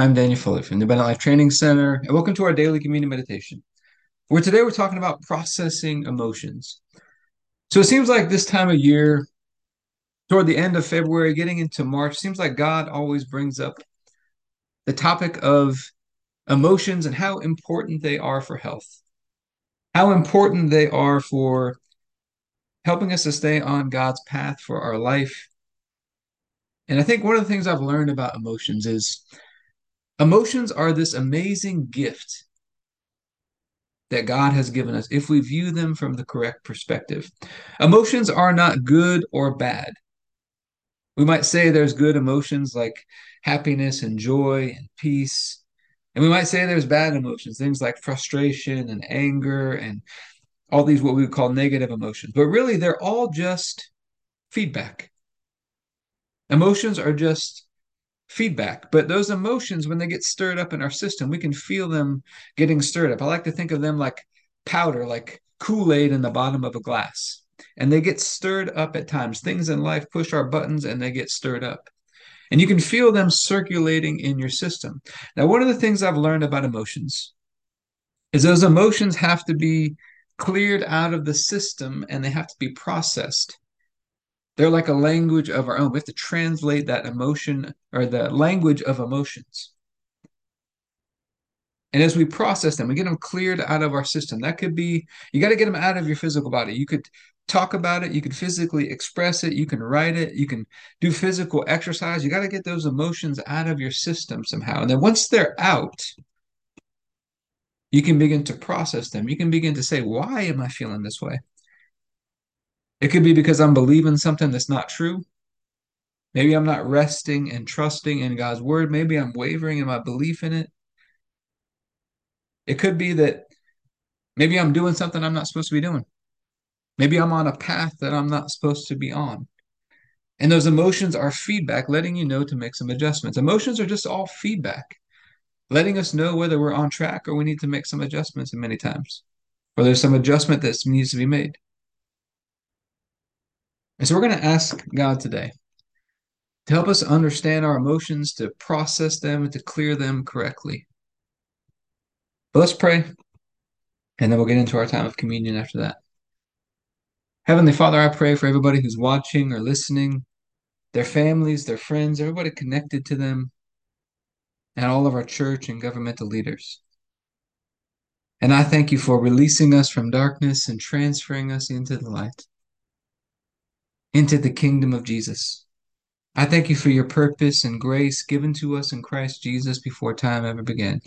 I'm Daniel Fuller from the Abundant Life Training Center, and welcome to our daily communion meditation. Where today we're talking about processing emotions. So it seems like this time of year, toward the end of February, getting into March, seems like God always brings up the topic of emotions and how important they are for health, how important they are for helping us to stay on God's path for our life. And I think one of the things I've learned about emotions is Emotions are this amazing gift that God has given us if we view them from the correct perspective. Emotions are not good or bad. We might say there's good emotions like happiness and joy and peace. And we might say there's bad emotions, things like frustration and anger and all these what we would call negative emotions. But really, they're all just feedback. Emotions are just feedback. But those emotions, when they get stirred up in our system, we can feel them getting stirred up. I like to think of them like powder, like Kool Aid in the bottom of a glass. And they get stirred up at times. Things in life push our buttons and they get stirred up. And you can feel them circulating in your system. Now, one of the things I've learned about emotions is those emotions have to be cleared out of the system and they have to be processed. They're like a language of our own. We have to translate that emotion or the language of emotions. And as we process them, we get them cleared out of our system. That could be, you got to get them out of your physical body. You could talk about it, you could physically express it, you can write it, you can do physical exercise. You got to get those emotions out of your system somehow. And then once they're out, you can begin to process them. You can begin to say, why am I feeling this way? It could be because I'm believing something that's not true. Maybe I'm not resting and trusting in God's word. Maybe I'm wavering in my belief in it. It could be that maybe I'm doing something I'm not supposed to be doing. Maybe I'm on a path that I'm not supposed to be on. And those emotions are feedback, letting you know to make some adjustments. Emotions are just all feedback, letting us know whether we're on track or we need to make some adjustments and many times, or there's some adjustment that needs to be made. And so we're going to ask God today to help us understand our emotions, to process them, and to clear them correctly. But let's pray, and then we'll get into our time of communion after that. Heavenly Father, I pray for everybody who's watching or listening, their families, their friends, everybody connected to them, and all of our church and governmental leaders. And I thank you for releasing us from darkness and transferring us into the light into the kingdom of Jesus. I thank you for your purpose and grace given to us in Christ Jesus before time ever began.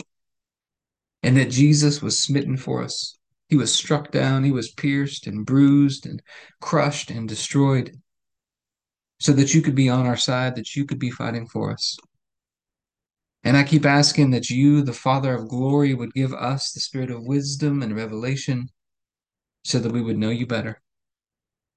And that Jesus was smitten for us. He was struck down, he was pierced and bruised and crushed and destroyed so that you could be on our side, that you could be fighting for us. And I keep asking that you, the Father of glory, would give us the spirit of wisdom and revelation so that we would know you better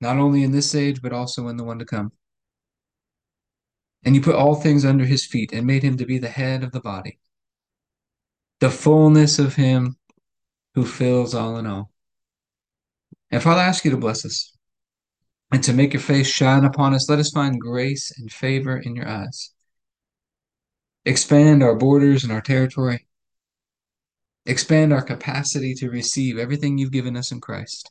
not only in this age, but also in the one to come. And you put all things under his feet and made him to be the head of the body, the fullness of him who fills all in all. And Father, I ask you to bless us and to make your face shine upon us. Let us find grace and favor in your eyes. Expand our borders and our territory. Expand our capacity to receive everything you've given us in Christ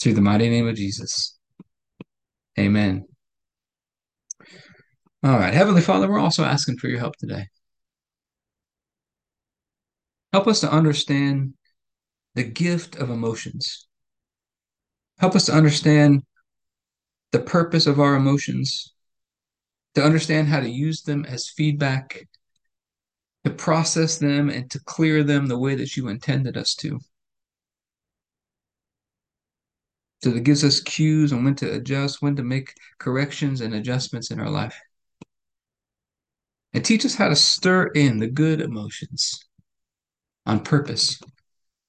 Through the mighty name of Jesus. Amen. All right, Heavenly Father, we're also asking for your help today. Help us to understand the gift of emotions. Help us to understand the purpose of our emotions, to understand how to use them as feedback, to process them and to clear them the way that you intended us to. So that gives us cues on when to adjust, when to make corrections and adjustments in our life. And teach us how to stir in the good emotions on purpose,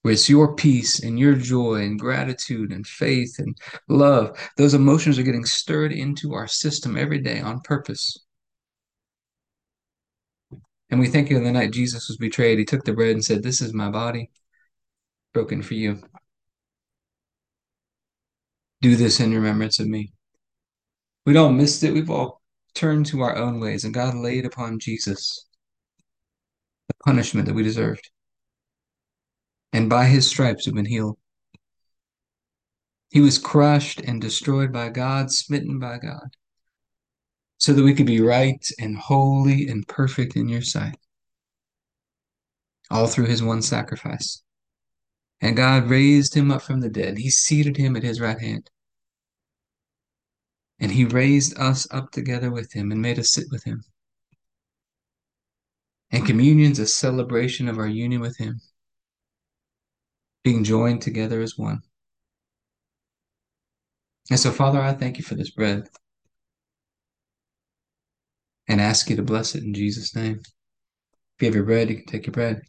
where it's your peace and your joy and gratitude and faith and love. Those emotions are getting stirred into our system every day on purpose. And we think of the night Jesus was betrayed, he took the bread and said, This is my body broken for you. Do this in remembrance of me. We'd all missed it. We've all turned to our own ways, and God laid upon Jesus the punishment that we deserved. And by his stripes we've been healed. He was crushed and destroyed by God, smitten by God, so that we could be right and holy and perfect in your sight. All through his one sacrifice. And God raised him up from the dead. He seated him at his right hand. And he raised us up together with him and made us sit with him. And communion's a celebration of our union with him, being joined together as one. And so, Father, I thank you for this bread and ask you to bless it in Jesus' name. If you have your bread, you can take your bread.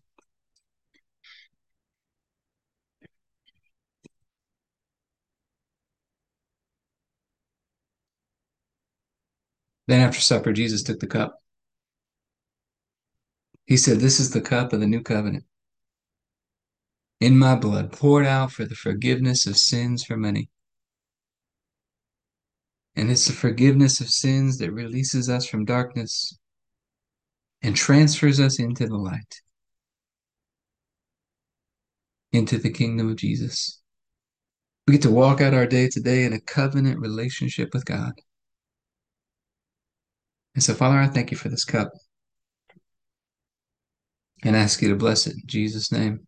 Then after supper, Jesus took the cup. He said, This is the cup of the new covenant in my blood, poured out for the forgiveness of sins for many. And it's the forgiveness of sins that releases us from darkness and transfers us into the light, into the kingdom of Jesus. We get to walk out our day today in a covenant relationship with God. And so, Father, I thank you for this cup and ask you to bless it in Jesus' name.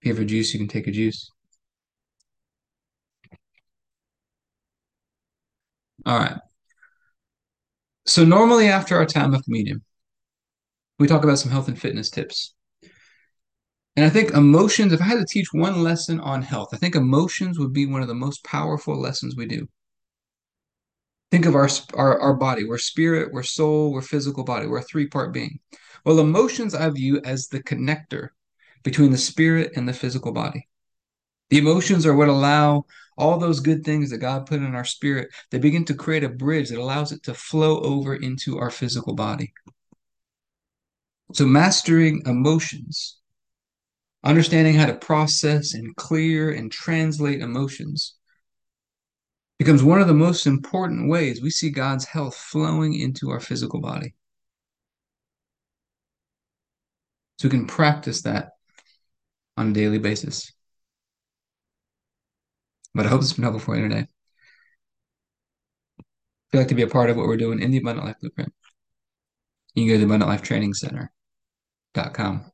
If you have a juice, you can take a juice. All right. So, normally after our time of communion, we talk about some health and fitness tips. And I think emotions, if I had to teach one lesson on health, I think emotions would be one of the most powerful lessons we do. Think of our, our, our body. We're spirit, we're soul, we're physical body. We're a three part being. Well, emotions I view as the connector between the spirit and the physical body. The emotions are what allow all those good things that God put in our spirit, they begin to create a bridge that allows it to flow over into our physical body. So, mastering emotions, understanding how to process and clear and translate emotions, becomes one of the most important ways we see God's health flowing into our physical body. So we can practice that on a daily basis. But I hope it's been helpful for you today. If you'd like to be a part of what we're doing in the Abundant Life Blueprint, you can go to the Abundant Life Training Center.com.